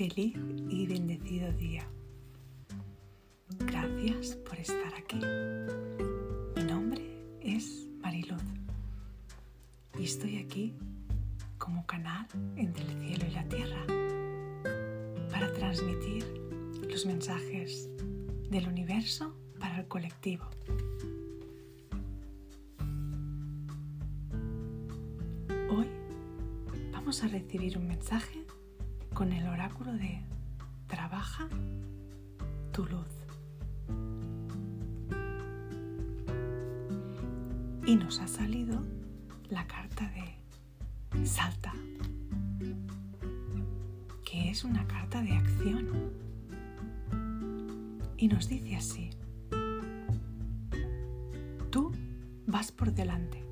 Feliz y bendecido día. Gracias por estar aquí. Mi nombre es Mariluz y estoy aquí como canal entre el cielo y la tierra para transmitir los mensajes del universo para el colectivo. Hoy vamos a recibir un mensaje con el oráculo de Trabaja tu luz. Y nos ha salido la carta de Salta, que es una carta de acción. Y nos dice así, tú vas por delante,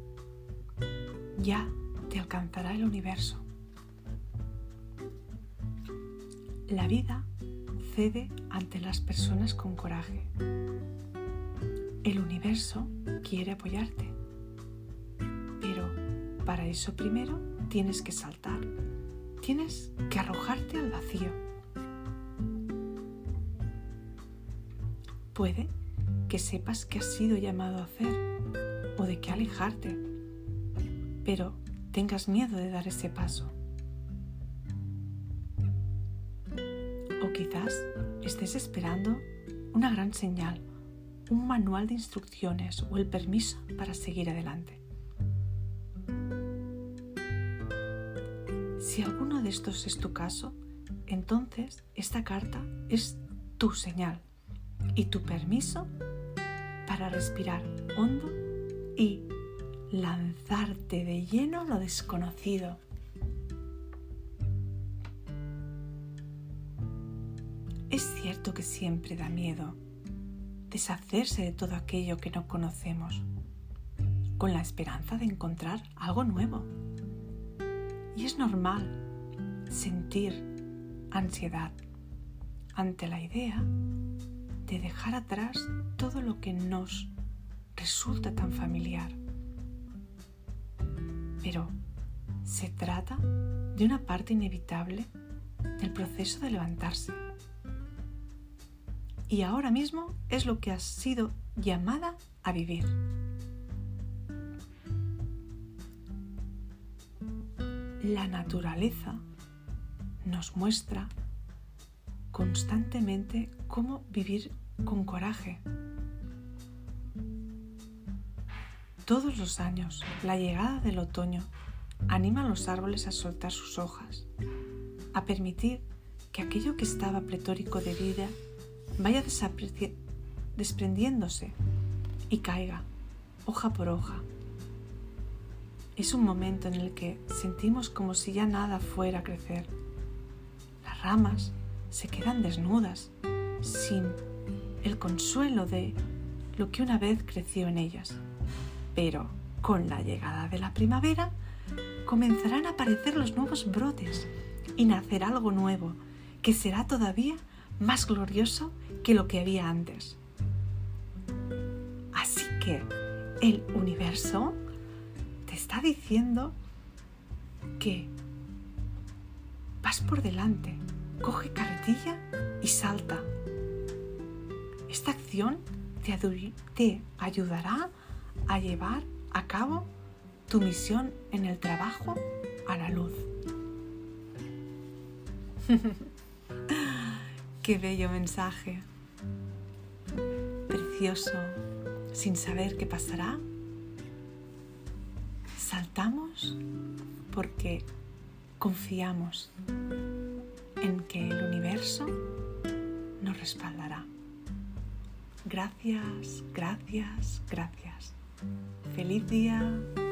ya te alcanzará el universo La vida cede ante las personas con coraje. El universo quiere apoyarte. Pero para eso primero tienes que saltar. Tienes que arrojarte al vacío. Puede que sepas que has sido llamado a hacer o de qué alejarte, pero tengas miedo de dar ese paso. O quizás estés esperando una gran señal, un manual de instrucciones o el permiso para seguir adelante. Si alguno de estos es tu caso, entonces esta carta es tu señal y tu permiso para respirar hondo y lanzarte de lleno a lo desconocido Es cierto que siempre da miedo deshacerse de todo aquello que no conocemos, con la esperanza de encontrar algo nuevo. Y es normal sentir ansiedad ante la idea de dejar atrás todo lo que nos resulta tan familiar. Pero se trata de una parte inevitable del proceso de levantarse y ahora mismo es lo que has sido llamada a vivir. La naturaleza nos muestra constantemente cómo vivir con coraje. Todos los años, la llegada del otoño anima a los árboles a soltar sus hojas, a permitir que aquello que estaba pletórico de vida vaya desprendiéndose y caiga hoja por hoja. Es un momento en el que sentimos como si ya nada fuera a crecer. Las ramas se quedan desnudas, sin el consuelo de lo que una vez creció en ellas. Pero con la llegada de la primavera comenzarán a aparecer los nuevos brotes y nacerá algo nuevo que será todavía más glorioso que lo que había antes. Así que el universo te está diciendo que vas por delante, coge carretilla y salta. Esta acción te, te ayudará a llevar a cabo tu misión en el trabajo a la luz. Qué bello mensaje. Precioso, sin saber qué pasará. Saltamos porque confiamos en que el universo nos respaldará. Gracias, gracias, gracias. Feliz día.